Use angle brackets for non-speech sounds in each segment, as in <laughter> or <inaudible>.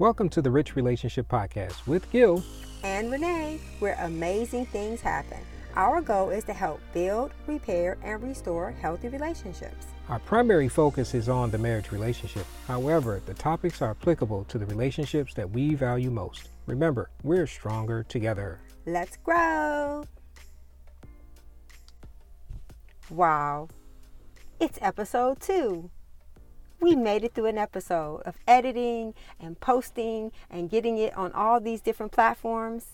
Welcome to the Rich Relationship Podcast with Gil and Renee, where amazing things happen. Our goal is to help build, repair, and restore healthy relationships. Our primary focus is on the marriage relationship. However, the topics are applicable to the relationships that we value most. Remember, we're stronger together. Let's grow. Wow. It's episode two we made it through an episode of editing and posting and getting it on all these different platforms.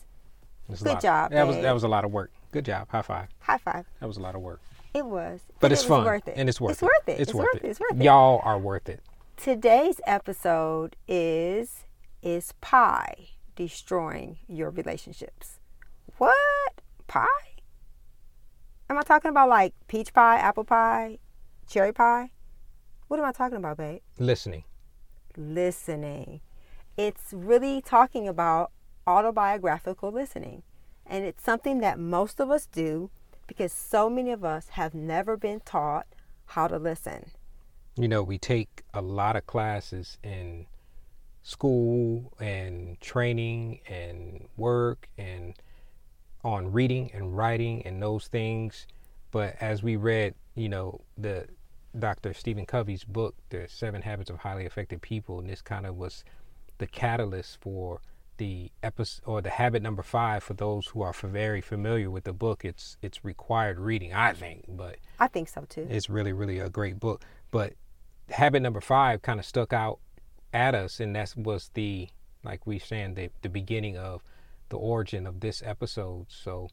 Good job. That was that was a lot of work. Good job. High five. High five. That was a lot of work. It was. But it's it fun. Worth it. And it's worth it's it. Worth it. It's, it's worth, it. It's worth it. Y'all are worth it. Today's episode is is pie destroying your relationships. What? Pie? Am I talking about like peach pie, apple pie, cherry pie? What am I talking about, babe? Listening. Listening. It's really talking about autobiographical listening. And it's something that most of us do because so many of us have never been taught how to listen. You know, we take a lot of classes in school and training and work and on reading and writing and those things. But as we read, you know, the Dr. Stephen Covey's book, The Seven Habits of Highly Effective People, and this kind of was the catalyst for the episode or the habit number five for those who are very familiar with the book. It's it's required reading, I think, but I think so too. It's really really a great book. But habit number five kind of stuck out at us, and that was the like we saying the the beginning of the origin of this episode. So,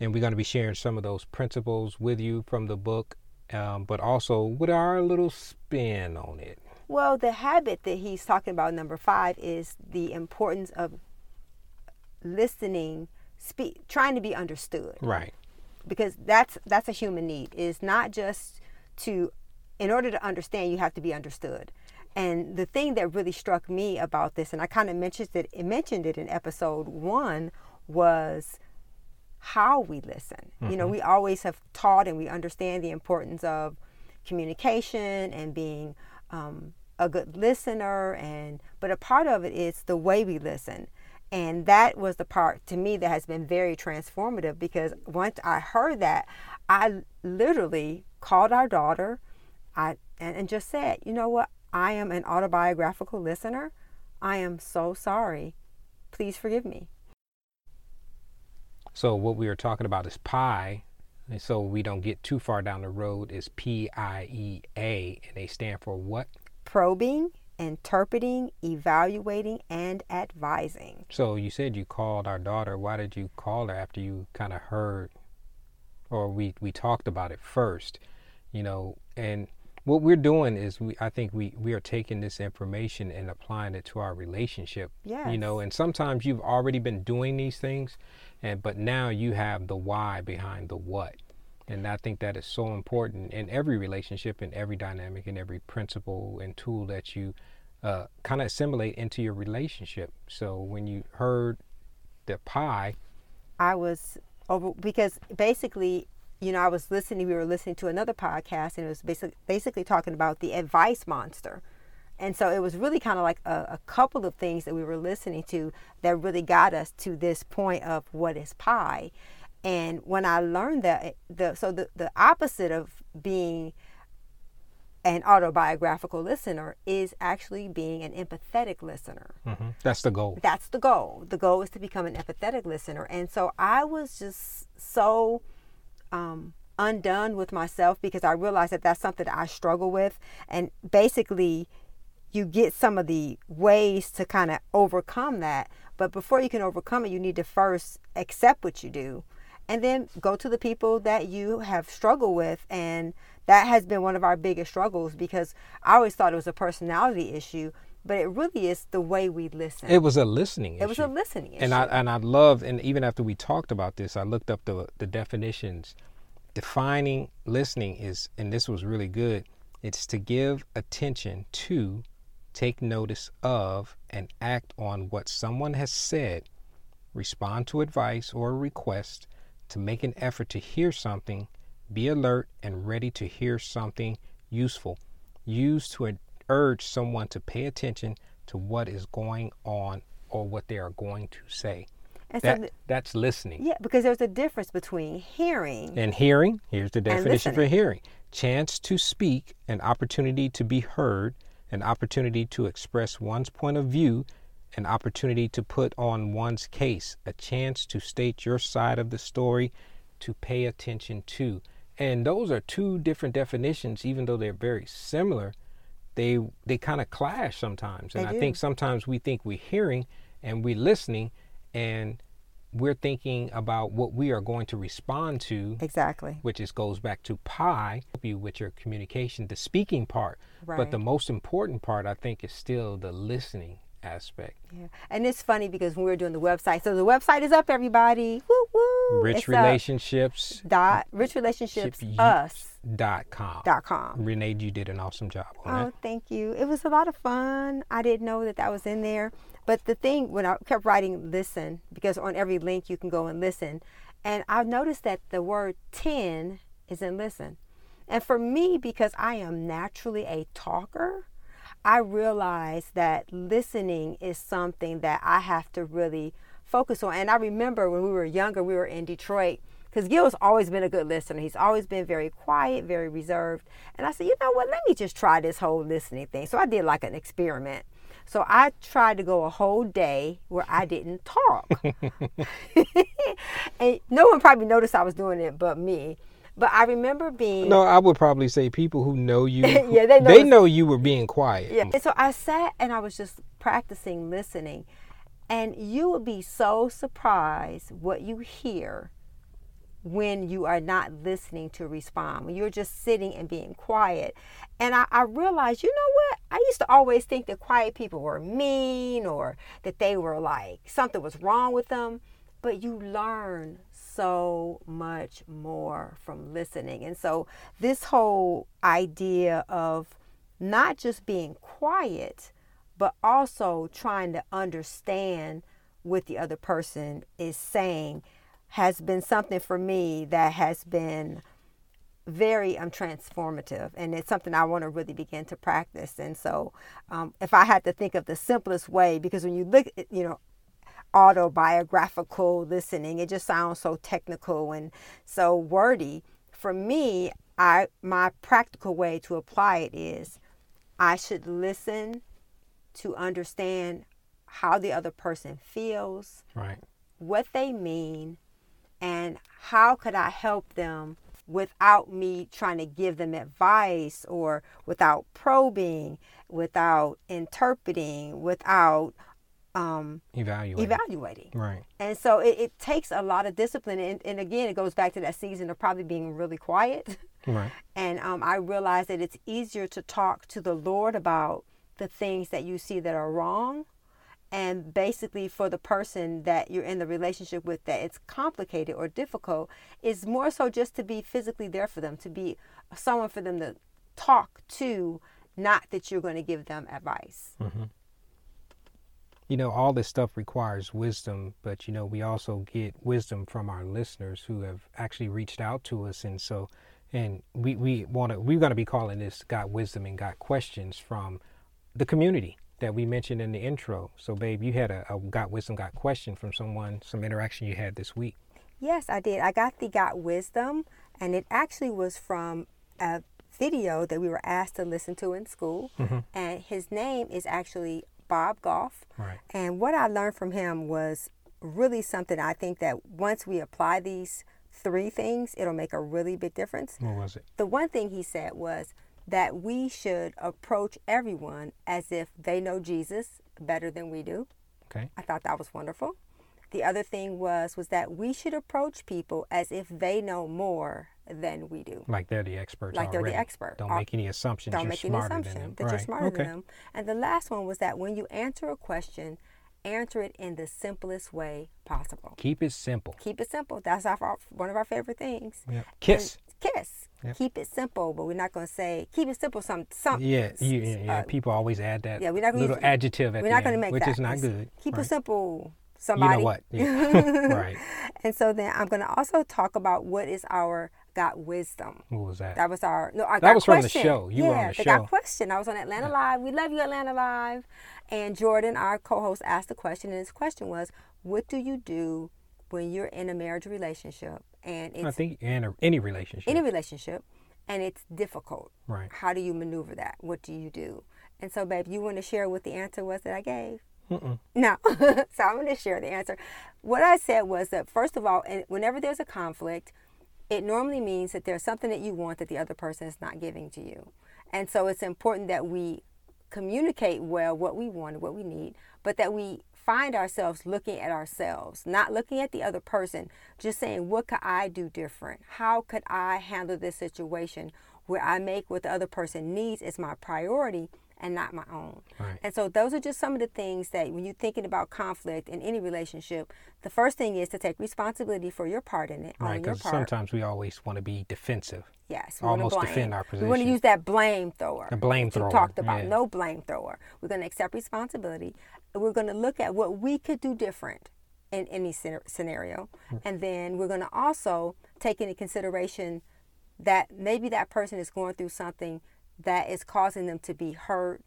and we're going to be sharing some of those principles with you from the book um, but also with our little spin on it. Well, the habit that he's talking about, number five, is the importance of listening, speak, trying to be understood. Right. Because that's that's a human need. It's not just to, in order to understand, you have to be understood. And the thing that really struck me about this, and I kind of mentioned it, mentioned it in episode one, was how we listen. Mm-hmm. You know, mm-hmm. we always have taught and we understand the importance of communication and being um, a good listener and but a part of it is the way we listen and that was the part to me that has been very transformative because once i heard that i literally called our daughter i and, and just said you know what i am an autobiographical listener i am so sorry please forgive me so what we were talking about is pie, and so we don't get too far down the road is P I E A, and they stand for what? Probing, interpreting, evaluating, and advising. So you said you called our daughter. Why did you call her after you kind of heard, or we we talked about it first, you know, and what we're doing is we I think we we are taking this information and applying it to our relationship. Yeah. You know, and sometimes you've already been doing these things and but now you have the why behind the what. And I think that is so important in every relationship, in every dynamic, in every principle and tool that you uh, kind of assimilate into your relationship. So when you heard the pie, I was over because basically you know, I was listening, we were listening to another podcast and it was basically, basically talking about the advice monster. And so it was really kind of like a, a, couple of things that we were listening to that really got us to this point of what is pie. And when I learned that, the so the, the opposite of being an autobiographical listener is actually being an empathetic listener. Mm-hmm. That's the goal. That's the goal. The goal is to become an empathetic listener. And so I was just so um, undone with myself because I realized that that's something that I struggle with. And basically, you get some of the ways to kind of overcome that. But before you can overcome it, you need to first accept what you do and then go to the people that you have struggled with. And that has been one of our biggest struggles because I always thought it was a personality issue. But it really is the way we listen. It was a listening issue. It was a listening issue. And I and I love and even after we talked about this, I looked up the the definitions defining listening is, and this was really good, it's to give attention to, take notice of, and act on what someone has said, respond to advice or request, to make an effort to hear something, be alert and ready to hear something useful, use to urge someone to pay attention, to what is going on or what they are going to say. And That, so, th- that's listening. yeah, because there's a difference between hearing. And hearing, here's the definition for hearing chance to speak, an opportunity to be heard, an opportunity to express one's point of view, an opportunity to put on one's case, a chance to state your side of the story, to pay attention to. And those are two different definitions, even though they're very similar. They they kind of clash sometimes, and They I do. think sometimes we think we're hearing and we're listening, and we're thinking about what we are going to respond to Exactly. which is goes back to pie help you with your communication the speaking part but the most important part i think is still the listening aspect Yeah. And it's funny because when we were doing the website, so the website is up, everybody. Woo woo. Rich relationships Dot rich relationships Ship- us dot com dot com. renee you did an awesome job Oh, that thank you. It was a lot of fun. I didn't know that that was in there. But the thing, when I kept writing listen, because on every link you can go and listen, and I noticed that the word 10 is in listen. And for me, because I am naturally a talker, I realized that listening is something that I have to really focus on. And I remember when we were younger, we were in Detroit, because Gil's always been a good listener. He's always been very quiet, very reserved. And I said, you know what, let me just try this whole listening thing. So I did like an experiment. So I tried to go a whole day where I didn't talk. <laughs> and no one probably noticed I was doing it but me. But I remember being no i would probably say people who know you <laughs> Yeah, they know they know you were being quiet Yeah. And so I sat and I was just practicing listening. And you will be so surprised what you hear when you are not listening to respond, when you're just sitting and being quiet. And I, I realized, you know what? I used to always think that quiet people were mean or that they were like something was wrong with them. But you learn so much more from listening. And so, this whole idea of not just being quiet, but also trying to understand what the other person is saying has been something for me that has been very um, transformative and it's something i want to really begin to practice. And so um, if i had to think of the simplest way because when you look at you know autobiographical listening it just sounds so technical and so wordy. For me i my practical way to apply it is i should listen to understand how the other person feels right what they mean and how could I help them without me trying to give them advice or without probing, without interpreting, without um, evaluate evaluating. right And so it, it takes a lot of discipline. And, and again, it goes back to that season of probably being really quiet. right <laughs> And um, I realized that it's easier to talk to the Lord about the things that you see that are wrong. And basically, for the person that you're in the relationship with, that it's complicated or difficult, is more so just to be physically there for them, to be someone for them to talk to, not that you're going to give them advice. Mm-hmm. you know all this stuff requires wisdom but you know we also get wisdom from our listeners who have actually reached out to us and so and we we want to we're going to be calling this got wisdom and got questions from the community that we mentioned in the intro so babe you had a, a got wisdom got question from someone some interaction you had this week Yes, I did. I got the Got Wisdom, and it actually was from a video that we were asked to listen to in school. Mm-hmm. And his name is actually Bob Goff. Right. And what I learned from him was really something I think that once we apply these three things, it'll make a really big difference. what was it The one thing he said was that we should approach everyone as if they know Jesus better than we do. okay I thought that was wonderful. The other thing was was that we should approach people as if they know more than we do. like they're the experts Like they're the already. expert. don't make any assumptions Don't you're make any assumption that right you're smarter okay than them. And the last one was that when you answer a question, answer it in the simplest way possible. keep it simple Keep it simple. That's our one of our favorite things. yeah. kiss kiss. Yep. Keep it simple, but we're not going to say keep it simple. Some some. Yeah, you, yeah, yeah. uh, people always add that yeah, we're not gonna little use- adjective at we're the not going to end, make which that. is not good. Keep right. it simple. You Somebody. know what? Yeah. <laughs> right. And so then I'm going to also talk about what is our got wisdom. What was that? That was our no. Our That was from the question. show. You yeah, were on the they show. got question. I was on Atlanta Live. We love you, Atlanta Live. And Jordan, our co-host, asked the question, and his question was, "What do you do when you're in a marriage relationship and I think in any relationship. any relationship and it's difficult? right. How do you maneuver that? What do you do?" And so, babe, you want to share what the answer was that I gave? Mm-mm. No. <laughs> so I'm going to share the answer. What I said was that, first of all, whenever there's a conflict, it normally means that there's something that you want that the other person is not giving to you. And so it's important that we communicate well what we want, what we need, but that we find ourselves looking at ourselves, not looking at the other person, just saying, what could I do different? How could I handle this situation where I make what the other person needs as my priority and not my own? Right. And so those are just some of the things that when you're thinking about conflict in any relationship, the first thing is to take responsibility for your part in it, Right. Because sometimes we always want to be defensive. Yes, we almost blame. defend our position. We want to use that blame thrower. The blame thrower, talked about yeah. no blame thrower. We're going to accept responsibility. We're going to look at what we could do different in any scenario, Hmm. and then we're going to also take into consideration that maybe that person is going through something that is causing them to be hurt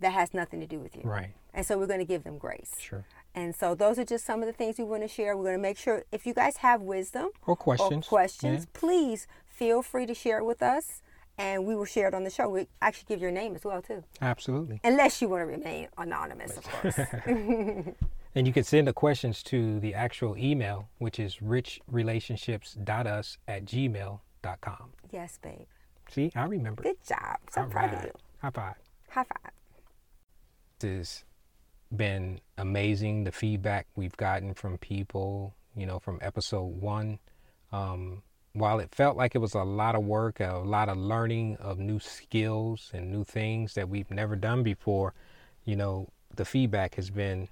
that has nothing to do with you. Right. And so we're going to give them grace. Sure. And so those are just some of the things we want to share. We're going to make sure if you guys have wisdom Or questions. or questions, Yeah. please feel free to share it with us, and we will share it on the show. We actually give your name as well too, Absolutely. unless you want to remain anonymous, of course. <laughs> And you can send the questions to the actual email, which is richrelationships.us at gmail.com. yes, babe. See, I remember. Good job. So All proud of you. High five. High five. This has been amazing. The feedback we've gotten from people, you know, from episode one. Um, while it felt like it was a lot of work, a lot of learning of new skills and new things that we've never done before, you know, the feedback has been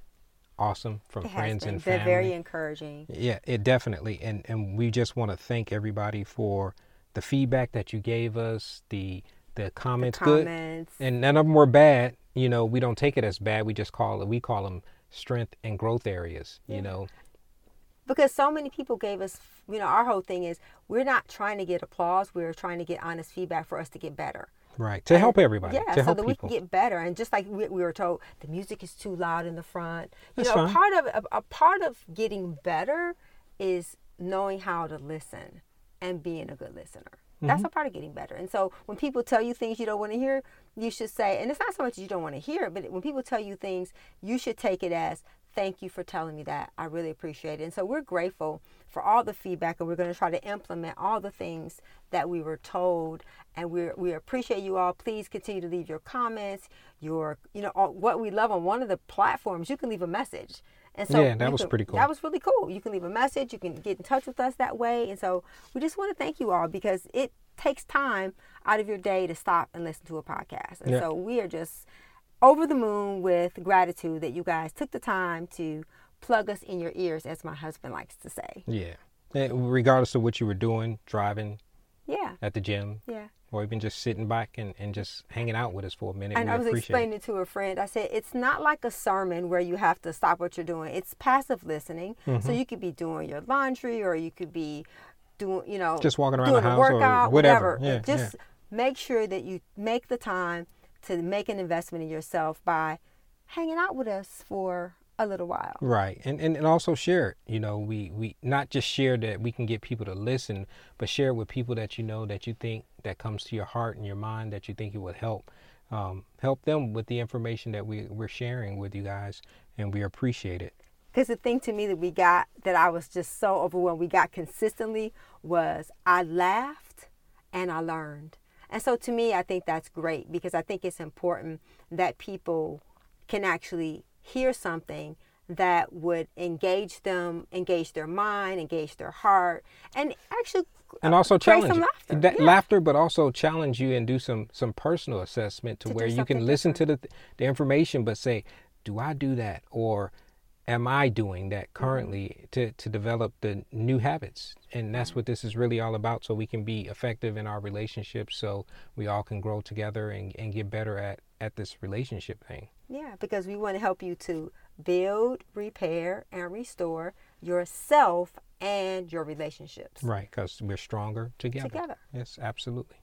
awesome from friends been and They're family. very encouraging. Yeah, it definitely, and and we just want to thank everybody for the feedback that you gave us, the the comments, good, Comments. and none of them were bad. You know, we don't take it as bad. We just call it, we call them strength and growth areas. You know, because so many people gave us you know our whole thing is we're not trying to get applause we're trying to get honest feedback for us to get better right? To help everybody, yeah to so help that people. we can get better and just like we, we were told the music is too loud in the front you That's know fine. part of a, a part of getting better is knowing how to listen and being a good listener. That's a Mm-hmm. part of getting better. And so when people tell you things you don't want to hear you should say and it's not so much you don't want to hear it but when people tell you things you should take it as thank you for telling me that. I really appreciate it. And so we're grateful for all the feedback and we're going to try to implement all the things that we were told. And we we appreciate you all. Please continue to leave your comments your you know all, what we love on one of the platforms. You can leave a message and so Yeah, that was can- pretty cool. that was really cool. You can leave a message you can get in touch with us that way. And so we just want to thank you all because it takes time out of your day to stop and listen to a podcast. And Yeah. so we are just over the moon with gratitude that you guys took the time to plug us in your ears as my husband likes to say. Yeah, And regardless of what you were doing, driving yeah. at the gym, yeah or even just sitting back and, and just hanging out with us for a minute, And we I was appreciate it. explaining to a friend, I said, it's not like a sermon where you have to stop what you're doing. It's passive listening. Mm-hmm. So you could be doing your laundry or you could be doing, you know, Just walking around the a house or whatever. whatever. Yeah, Just make sure that you make the time to make an investment in yourself by hanging out with us for a little while. Right. And, and and also share it. You know, we, we not just share that we can get people to listen, but share it with people that you know that you think that comes to your heart and your mind that you think it would help. Um, help them with the information that we, we're sharing with you guys and we appreciate it. Because the thing to me that we got that I was just so overwhelmed, we got consistently was I laughed and I learned. And so to me, I think that's great because I think it's important that people can actually hear something that would engage them, engage their mind, engage their heart, and actually uh, And also challenge some laughter. That Yeah. laughter, but also challenge you and do some some personal assessment to, To where you can listen to the the information, but say, do I do that or am I doing that mm-hmm. currently to, to develop the new habits? And that's mm-hmm. what this is really all about so we can be effective in our relationships so we all can grow together and, and get better at, at this relationship thing. Yeah, because we want to help you to build, repair, and restore yourself and your relationships. Right, because we're stronger together. Together. Yes, absolutely.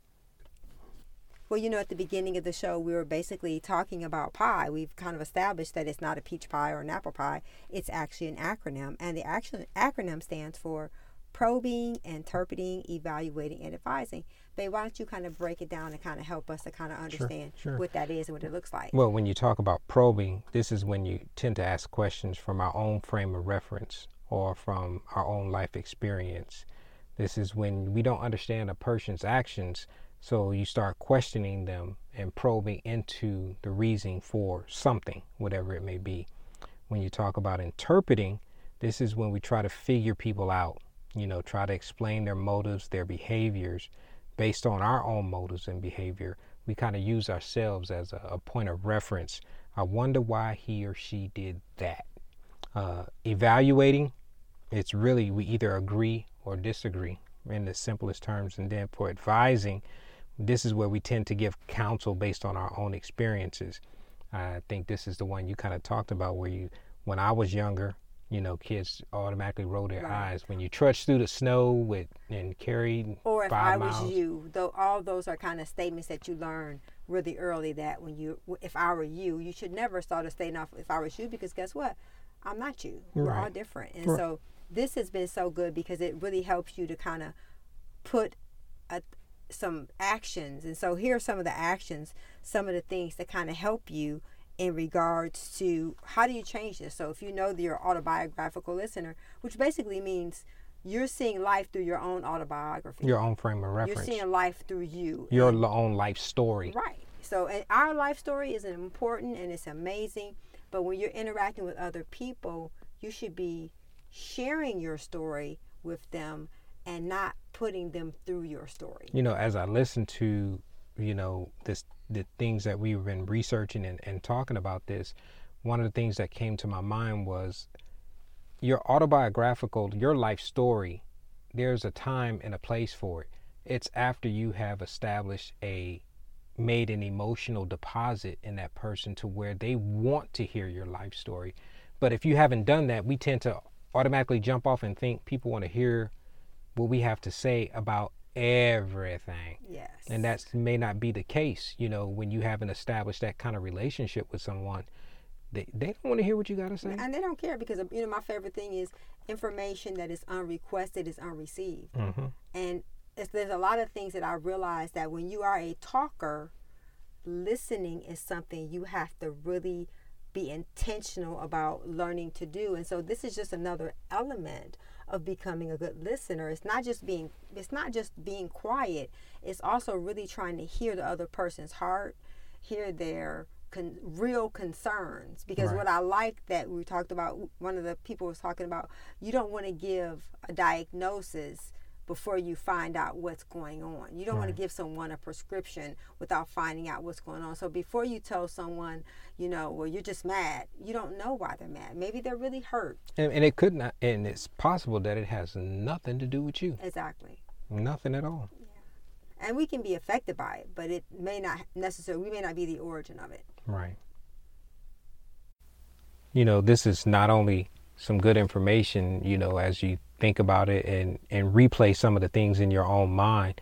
Well, you know, at the beginning of the show, we were basically talking about pie. We've kind of established that it's not a peach pie or an apple pie. It's actually an acronym, and the action acronym stands for probing, interpreting, evaluating, and advising. Babe, why don't you kind of break it down and kind of help us to kind of understand sure, sure. what that is and what it looks like? Well, when you talk about probing, this is when you tend to ask questions from our own frame of reference or from our own life experience. This is when we don't understand a person's actions so you start questioning them and probing into the reason for something, whatever it may be. When you talk about interpreting, this is when we try to figure people out, you know, try to explain their motives, their behaviors based on our own motives and behavior. We kind of use ourselves as a, a, point of reference. I wonder why he or she did that. Uh, evaluating, it's really we either agree or disagree in the simplest terms. And then for advising, this is where we tend to give counsel based on our own experiences. I think this is the one you kind of talked about where you, when I was younger, you know, kids automatically roll their right. eyes when you trudge through the snow with and carry. Or if I miles. was you, though, all those are kind of statements that you learn really early. That when you, if I were you, you should never start a statement off. If I was you, because guess what, I'm not you. We're all different, and right. so this has been so good because it really helps you to kind of put a, some actions. And so here are some of the actions, some of the things that kind of help you in regards to how do you change this. So if you know that you're autobiographical listener, which basically means you're seeing life through your own autobiography. Your own frame of reference. You're seeing life through you. Your and, own life story. Right. So our life story is important and it's amazing. But when you're interacting with other people, you should be sharing your story with them and not putting them through your story. You know, as I listen to, you know, this the things that we've been researching and, and talking about this, one of the things that came to my mind was your autobiographical, your life story, there's a time and a place for it. It's after you have established a made an emotional deposit in that person to where they want to hear your life story. But if you haven't done that, we tend to automatically jump off and think people want to hear what we have to say about everything. Yes. And that may not be the case, you know, when you haven't established that kind of relationship with someone. They, they don't want to hear what you got to say. And they don't care because, you know, my favorite thing is information that is unrequested is unreceived. Mm-hmm. And there's a lot of things that I realize that when you are a talker, listening is something you have to really be intentional about learning to do. And so this is just another element of becoming a good listener. It's not just being it's not just being quiet. It's also really trying to hear the other person's heart, hear their con- real concerns. Because right. what I like that we talked about, one of the people was talking about, you don't want to give a diagnosis before you find out what's going on. You don't right. want to give someone a prescription without finding out what's going on. So before you tell someone, you know, well, you're just mad, you don't know why they're mad. Maybe they're really hurt. And, and it could not, and it's possible that it has nothing to do with you. Exactly. Nothing at all. Yeah. And we can be affected by it, but it may not necessarily, we may not be the origin of it. Right. You know, this is not only some good information, you know, as you think about it and, and replay some of the things in your own mind.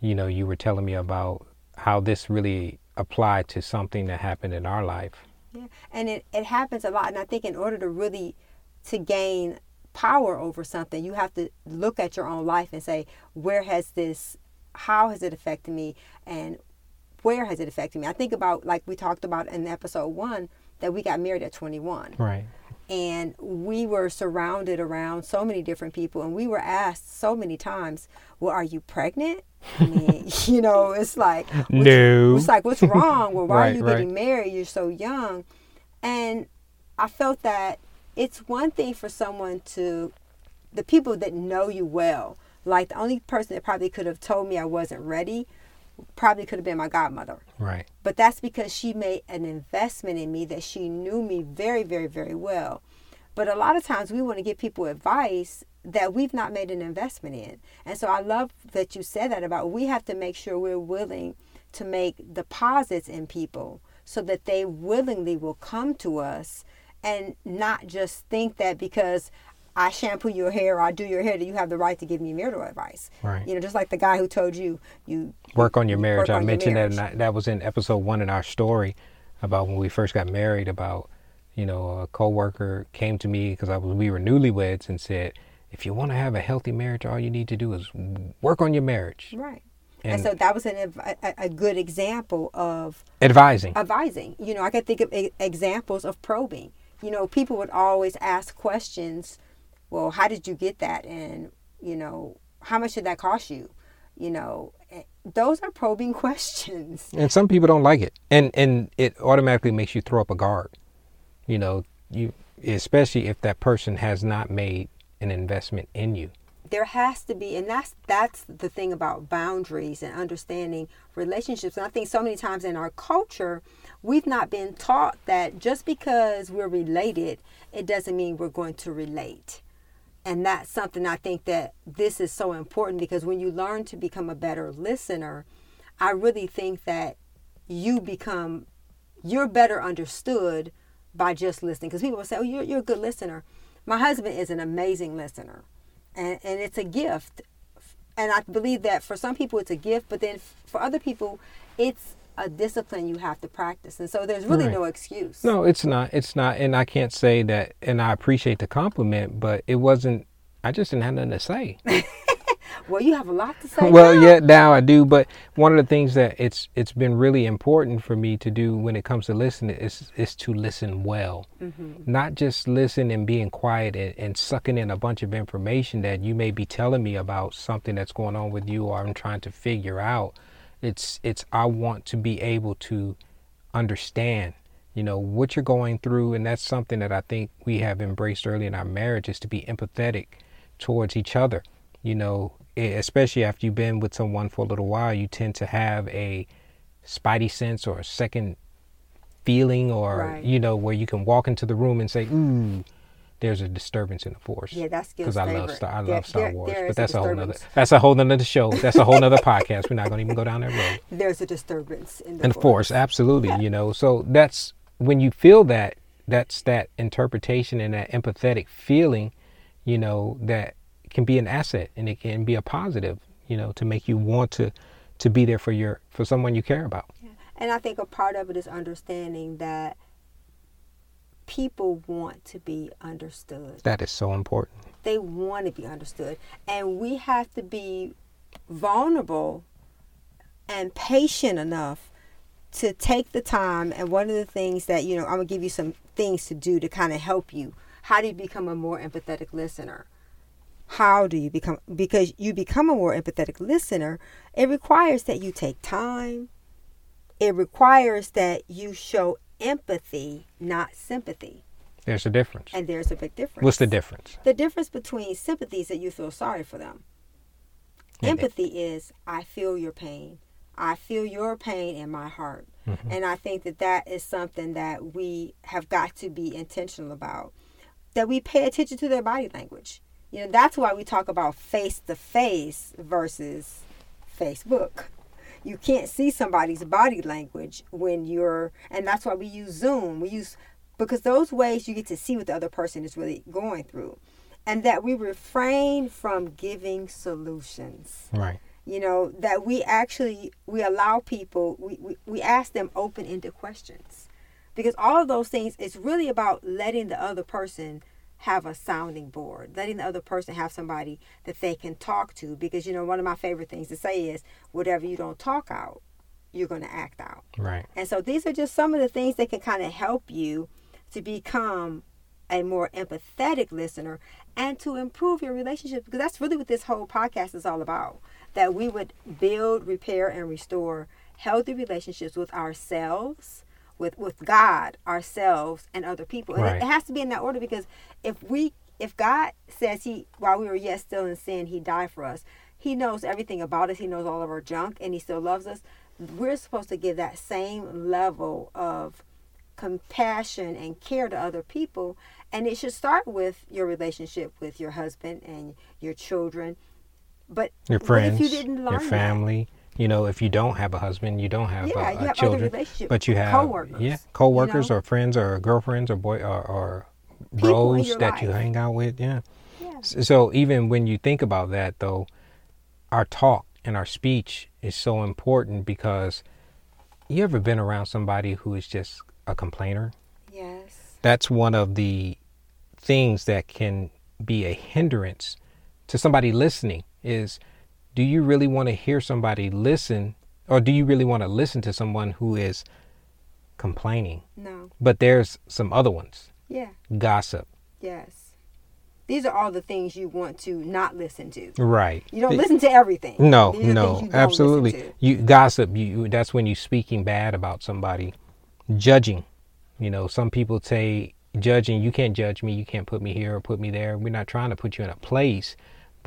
You know, you were telling me about how this really applied to something that happened in our life. Yeah, and it, it happens a lot. And I think in order to really to gain power over something, you have to look at your own life and say, where has this, how has it affected me, and where has it affected me? I think about like we talked about in episode one that we got married at 21. Right and we were surrounded around so many different people and we were asked so many times well are you pregnant? I mean, <laughs> you know it's like no. it's like what's <laughs> wrong? Well why right, are you getting married? You're so young. And i felt that it's one thing for someone to the people that know you well like the only person that probably could have told me i wasn't ready probably could have been my godmother. Right. But that's because she made an investment in me that she knew me very, very, very well. But a lot of times we want to give people advice that we've not made an investment in. And so I love that you said that about we have to make sure we're willing to make deposits in people so that they willingly will come to us and not just think that because I shampoo your hair or I do your hair that you have the right to give me marital advice. Right. You know, just like the guy who told you you work on your marriage. I mentioned marriage. that and I, that was in episode one in our story about when we first got married. About you know a coworker came to me because I was we were newlyweds and said, if you want to have a healthy marriage, all you need to do is work on your marriage. Right. And, And- so that was an, a, a good example of Advising. advising. You know, I could think of examples of probing. You know, people would always ask questions. Well, how did you get that? And you know, how much did that cost you? You know, eh, those are probing <laughs> questions. And some people don't like it, and and it automatically makes you throw up a guard. You know, you especially if that person has not made an investment in you. there has to be and that's that's the thing about boundaries and understanding relationships and i think so many times in our culture we've not been taught that just because we're related it doesn't mean we're going to relate and that's something i think that this is so important because when you learn to become a better listener i really think that you become you're better understood by just listening. Because people will say oh you're, you're a good listener. My husband is an amazing listener and, and it's a gift. And i believe that for some people it's a gift but then for other people it's a discipline you have to practice and so there's really Right. no excuse No, it's not. It's not. And I can't say that. And I appreciate the compliment, but it wasn't. I just didn't have nothing to say. <laughs> well you have a lot to say <laughs> well, now. yeah, now I do. But one of the things that it's it's been really important for me to do when it comes to listening is is to listen well, mm-hmm. not just listen and being quiet and, and sucking in a bunch of information that you may be telling me about something that's going on with you or I'm trying to figure out. It's it's I want to be able to understand you know what you're going through and that's something that i think we have embraced early in our marriage is to be empathetic towards each other you know especially after you've been with someone for a little while you tend to have a spidey sense or a second feeling or Right. you know where you can walk into the room and say ooh there's a disturbance in the force Yeah, that's Gil's because I love. Star, I There- love Star there- Wars, there but that's a whole nother disturbance. that's a whole nother show. That's a whole nother podcast. We're not going to even go down that road <laughs> there's a disturbance in the and force absolutely you know so that's when you feel that that's that interpretation and that empathetic feeling you know that can be an asset and it can be a positive you know to make you want to to be there for your for someone you care about And I think a part of it is understanding that people want to be understood. that is so important They want to be understood. And we have to be vulnerable and patient enough to take the time. And one of the things that, you know, I'm going to give you some things to do to kind of help you. How do you become a more empathetic listener? How do you become, because you become a more empathetic listener, it requires that you take time. It requires that you show empathy, not sympathy. there's a difference And there's a big difference. what's the difference The difference between sympathy is that you feel sorry for them. Yeah. Empathy is I feel your pain. I feel your pain in my heart. Mm-hmm. And I think that that is something that we have got to be intentional about. That we pay attention to their body language. You know, that's why we talk about face to face versus Facebook. You can't see somebody's body language when you're, and that's why we use Zoom. We use, because those ways you get to see what the other person is really going through. And that we refrain from giving solutions right you know that we actually we allow people we, we, we ask them open-ended questions because all of those things it's really about letting the other person have a sounding board letting the other person have somebody that they can talk to because you know one of my favorite things to say is whatever you don't talk out you're going to act out right and so these are just some of the things that can kind of help you to become a more empathetic listener and to improve your relationship because that's really what this whole podcast is all about. That we would build, repair, and restore healthy relationships with ourselves, with with God, ourselves, and other people. And it, it has to be in that order because if we if God says he while we were yet still in sin, he died for us, he knows everything about us, he knows all of our junk, and he still loves us. We're supposed to give that same level of compassion and care to other people. And it should start with your relationship with your husband and your children. But your friends, if you didn't learn your that? You know, if you don't have a husband, you don't have, Yeah, uh, you have children, but you have coworkers, yeah, you coworkers know? or friends or girlfriends or boy or, or bros that you hang out with. Yeah. Yeah. So even when you think about that, though, our talk and our speech is so important because you ever been around somebody who is just a complainer? Yes. That's one of the things that can be a hindrance to somebody listening is do you really want to hear somebody listen or do you really want to listen to someone who is complaining? No. But there's some other ones. Yeah. Gossip. Yes. These are all the things you want to not listen to. Right. You don't listen to everything. No, no, absolutely. You gossip. You you- that's when you're speaking bad about somebody, judging. You know, some people say judging. You can't judge me. You can't put me here or put me there. We're not trying to put you in a place.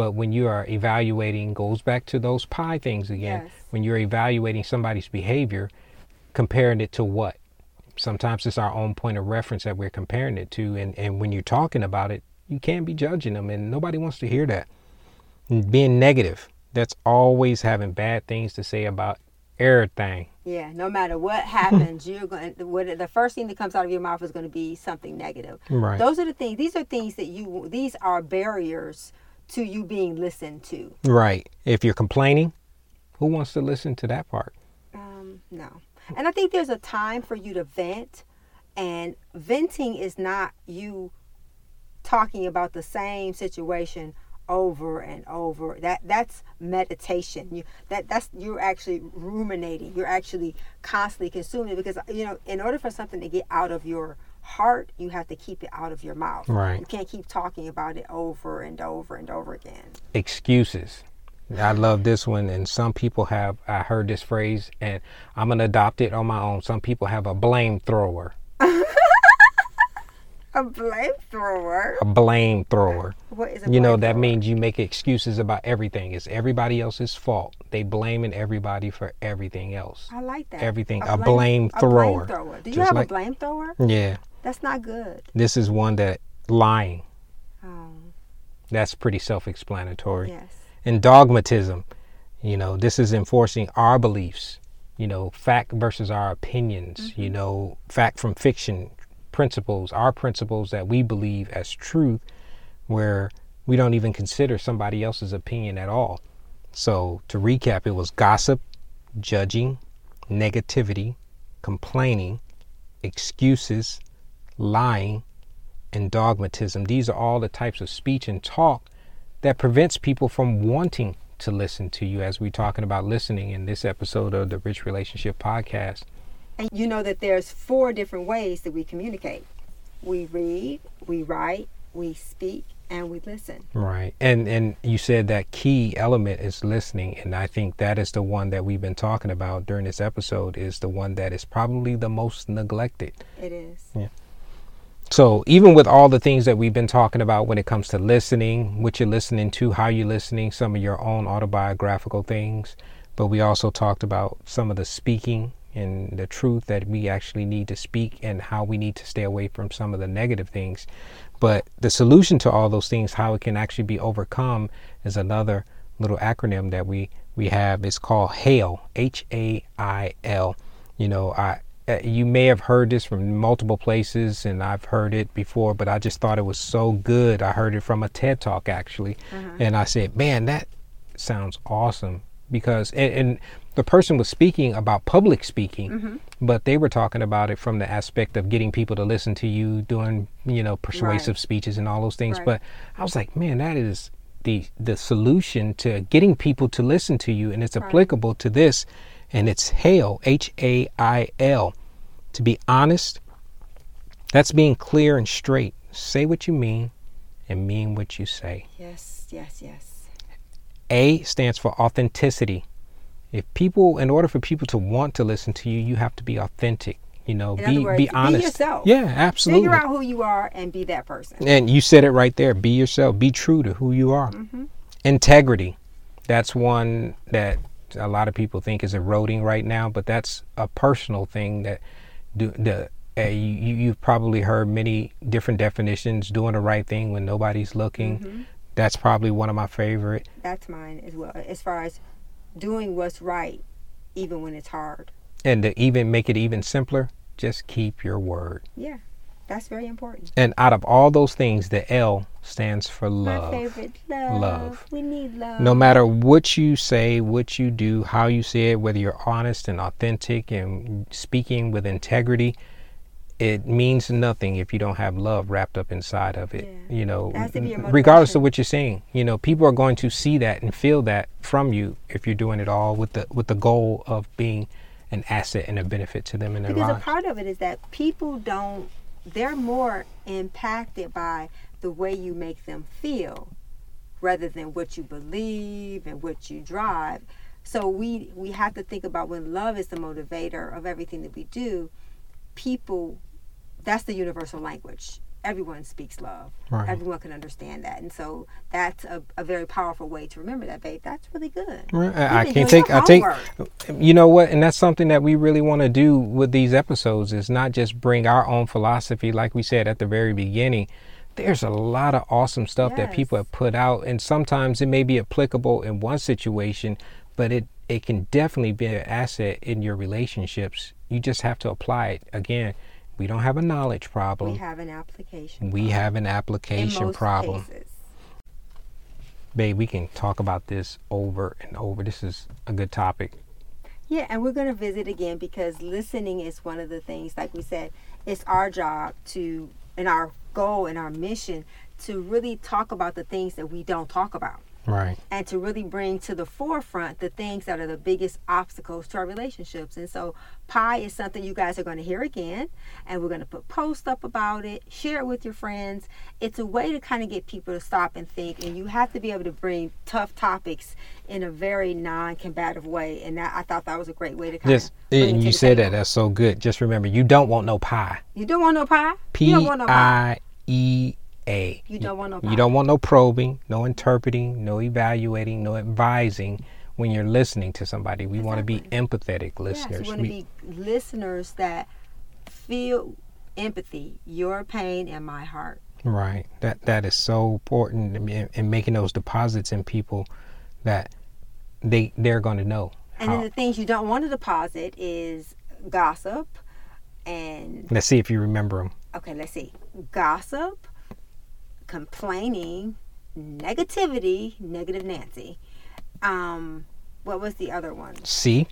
But when you are evaluating, goes back to those pie things again. Yes. When you're evaluating somebody's behavior, comparing it to what? Sometimes it's our own point of reference that we're comparing it to, and and when you're talking about it, you can't be judging them, and nobody wants to hear that being negative. That's always having bad things to say about everything. Yeah, no matter what happens, <laughs> you're going. What the first thing that comes out of your mouth is going to be something negative. Right. Those are the things. These are things that you. These are barriers to you being listened to. Right. If you're complaining, who wants to listen to that part? Um, no, and I think there's a time for you to vent, and venting is not you talking about the same situation over and over that that's meditation you that that's you're actually ruminating you're actually constantly consuming because you know in order for something to get out of your heart you have to keep it out of your mouth Right. you can't keep talking about it over and over and over again Excuses. I love this one, and some people have. I heard this phrase, and I'm gonna adopt it on my own. Some people have a blame thrower. <laughs> a blame thrower. A blame thrower. what is a You know that flamethrower? means you make excuses about everything. It's everybody else's fault. They blaming everybody for everything else. I like that. Everything. A blame a thrower. Do you Just have like- a flamethrower? Yeah. That's not good. This is one that lying. Oh, That's pretty self-explanatory. yes. and dogmatism. You know, this is enforcing our beliefs, you know, fact versus our opinions, you mm-hmm. know, fact from fiction, principles, our principles that we believe as truth, where we don't even consider somebody else's opinion at all. So, to recap, it was gossip, judging, negativity, complaining, excuses, lying, and dogmatism. These are all the types of speech and talk that prevents people from wanting to listen to you as we're talking about listening in this episode of the Rich Relationship Podcast. And you know that there's four different ways that we communicate. We read, we write, we speak, and we listen. Right. And and you said that key element is listening and I think that is the one that we've been talking about during this episode is the one that is probably the most neglected. It is. So even with all the things that we've been talking about when it comes to listening, what you're listening to, how you're listening, some of your own autobiographical things, but we also talked about some of the speaking and the truth that we actually need to speak and how we need to stay away from some of the negative things. But the solution to all those things, how it can actually be overcome, is another little acronym that we we have. It's called HAIL, H A I L. You know, I Uh, you may have heard this from multiple places, and I've heard it before, but I just thought it was so good. I heard it from a TED Talk actually, mm-hmm. and I said, "Man, that sounds awesome." Because and, and the person was speaking about public speaking, mm-hmm. but they were talking about it from the aspect of getting people to listen to you, doing you know persuasive Right. speeches and all those things. Right. But I was like, man, that is the the solution to getting people to listen to you, and it's Right. applicable to this, and it's hail, H A I L. To be honest, that's being clear and straight. Say what you mean, and mean what you say. Yes, yes, yes. A stands for authenticity. If people, in order for people to want to listen to you, you have to be authentic. You know, In be words, be be honest. yourself. Yeah, absolutely. Figure out who you are and be that person. And you said it right there. Be yourself. Be true to who you are. Mm-hmm. Integrity. That's one that a lot of people think is eroding right now, but that's a personal thing that do, the uh, you, you- you've probably heard many different definitions. Doing the right thing when nobody's looking. Mm-hmm. That's probably one of my favorite. That's mine as well. As far as doing what's right, even when it's hard. And to even make it even simpler, just keep your word. Yeah, that's very important. And out of all those things, the L stands for My love. favorite, love. Love. We need love. No matter what you say, what you do, how you say it, whether you're honest and authentic and speaking with integrity, it means nothing if you don't have love wrapped up inside of it. Yeah. You know, That has to be mm, your regardless of what you're saying, you know, people are going to see that and feel that from you if you're doing it all with the with the goal of being an asset and a benefit to them in their Because a part of it is that people don't, they're more impacted by the way you make them feel rather than what you believe and what you drive. So we, we have to think about when love is the motivator of everything that we do, people, that's the universal language. Everyone speaks love. Right. Everyone can understand that. And so that's a, a very powerful way to remember that, babe. That's really good. Right, I, can't take. I take. You know what? And that's something that we really want to do with these episodes is not just bring our own philosophy, like we said at the very beginning. There's a lot of awesome stuff that people have put out, and sometimes it may be applicable in one situation, but it it can definitely be an asset in your relationships. You just have to apply it. Again, we don't have a knowledge problem. We have an application. We have an application problem. cases. Babe, we can talk about this over and over. This is a good topic. Yeah, and we're going to visit again because listening is one of the things, like we said, it's our job to, and our goal and our mission to really talk about the things that we don't talk about Right. and to really bring to the forefront the things that are the biggest obstacles to our relationships. And so, pie is something you guys are going to hear again, and we're going to put posts up about it, share it with your friends. It's a way to kind of get people to stop and think, and you have to be able to bring tough topics in a very non-combative way. And that I thought that was a great way to kind Just of. and you said that that's so good. Just remember, you don't want no pie. You don't want no pie. you P don't want no pie. I E A. You don't want no You don't want no probing, no interpreting, no evaluating, no advising when you're listening to somebody. We want to be empathetic Yes, listeners. we want to be listeners that feel empathy, your pain and my heart. Right. That that is so important in, in making those deposits in people that they they're going to know. And then the things you don't want to deposit is gossip and Let's see if you remember them. okay, let's see. Gossip, complaining, negativity, negative Nancy. Um what was the other one? C.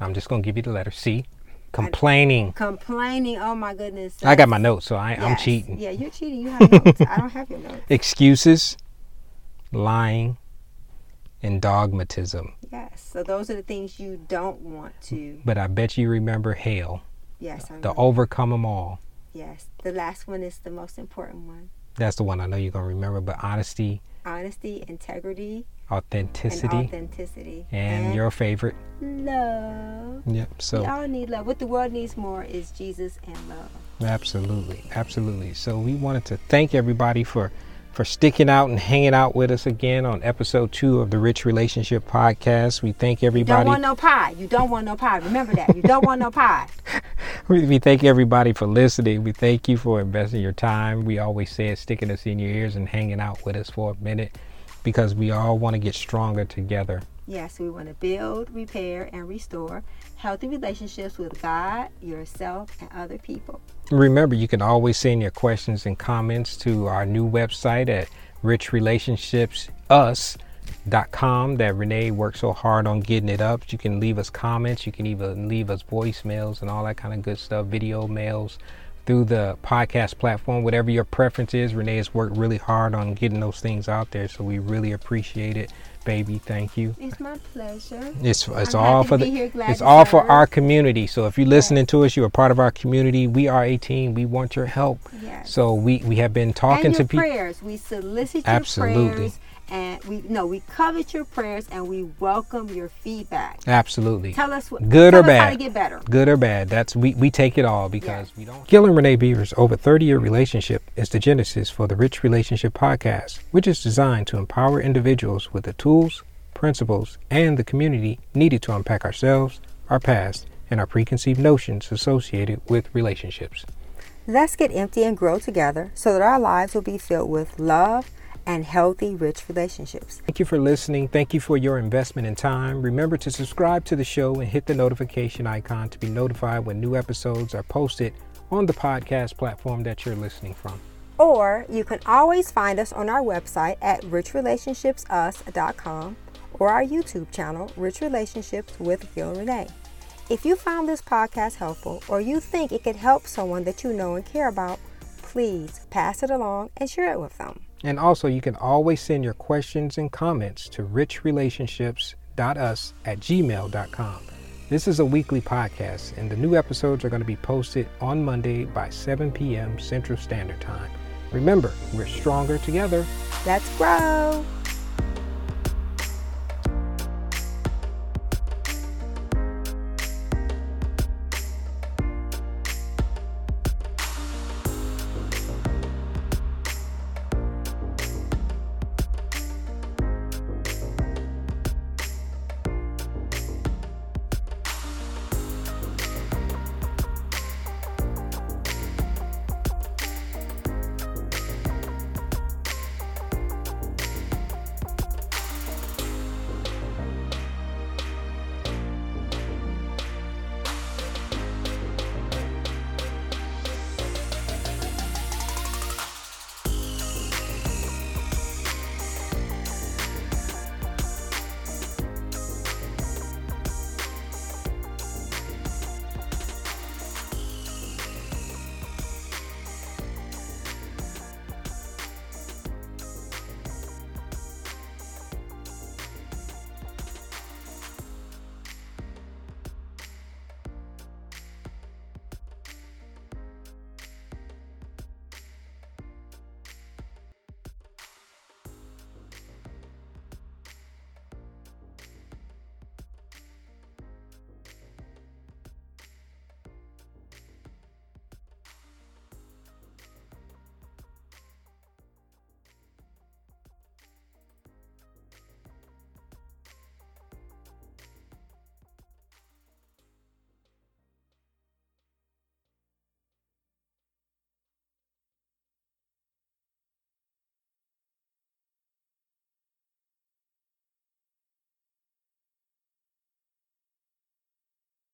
I'm just going to give you the letter C. Complaining. Complaining. Oh my goodness. I got my notes, so I, I'm yes. cheating. Yeah, you're cheating. You have notes. I don't have your <laughs> notes. Excuses, lying, and dogmatism. Yes. So those are the things you don't want to. But I bet you remember hail, Yes. I the know. overcome them all. Yes. The last one is the most important one. That's the one I know you're going to remember. But honesty, Honesty, integrity, authenticity, and authenticity. and your favorite. love. Yep. we So all need love. What the world needs more is Jesus and love. absolutely, absolutely. So we wanted to thank everybody for for sticking out and hanging out with us again on episode two of the Rich Relationship Podcast. We thank You everybody. don't want no pie. You don't want no pie. Remember that. You don't want no pie. <laughs> <laughs> We, we thank everybody for listening. We thank you for investing your time. We always say it, sticking us in your ears and hanging out with us for a minute because we all want to get stronger together. Yes, we want to build, repair, and restore healthy relationships with God, yourself, and other people. Remember, you can always send your questions and comments to our new website at richrelationshipsus.com that Renee worked so hard on getting it up. You can leave us comments. You can even leave us voicemails and all that kind of good stuff, video mails through the podcast platform, whatever your preference is. Renee has worked really hard on getting those things out there, so we really appreciate it, baby. Thank you. It's my pleasure. It's it's I'm all happy for to the be here, glad it's to all for serve. our community. So if you're listening to us, you're part of our community. We are 18. We want your help. Yes. So we we have been talking and to people. prayers. We solicit Absolutely. your prayers, and we no, we covet your prayers, and we welcome your feedback. Absolutely. Tell us what Good tell or us How bad. to get better. Good or bad, that's we, we take it all because Yes. we don't. Gil and Renee Beaver's over 30 year relationship is the genesis for the Rich Relationship Podcast, which is designed to empower individuals with the tools, principles, and the community needed to unpack ourselves, our past, and our preconceived notions associated with relationships. Let's get empty and grow together so that our lives will be filled with love and healthy, rich relationships. Thank you for listening. Thank you for your investment in time. Remember to subscribe to the show and hit the notification icon to be notified when new episodes are posted on the podcast platform that you're listening from. Or you can always find us on our website at richrelationshipsus.com or our YouTube channel, Rich Relationships with Gil Renee. If you found this podcast helpful or you think it could help someone that you know and care about, please pass it along and share it with them. And also, you can always send your questions and comments to richrelationships.us at gmail.com. This is a weekly podcast, and the new episodes are going to be posted on Monday by 7 p.m. Central Standard Time. Remember, we're stronger together. Let's grow.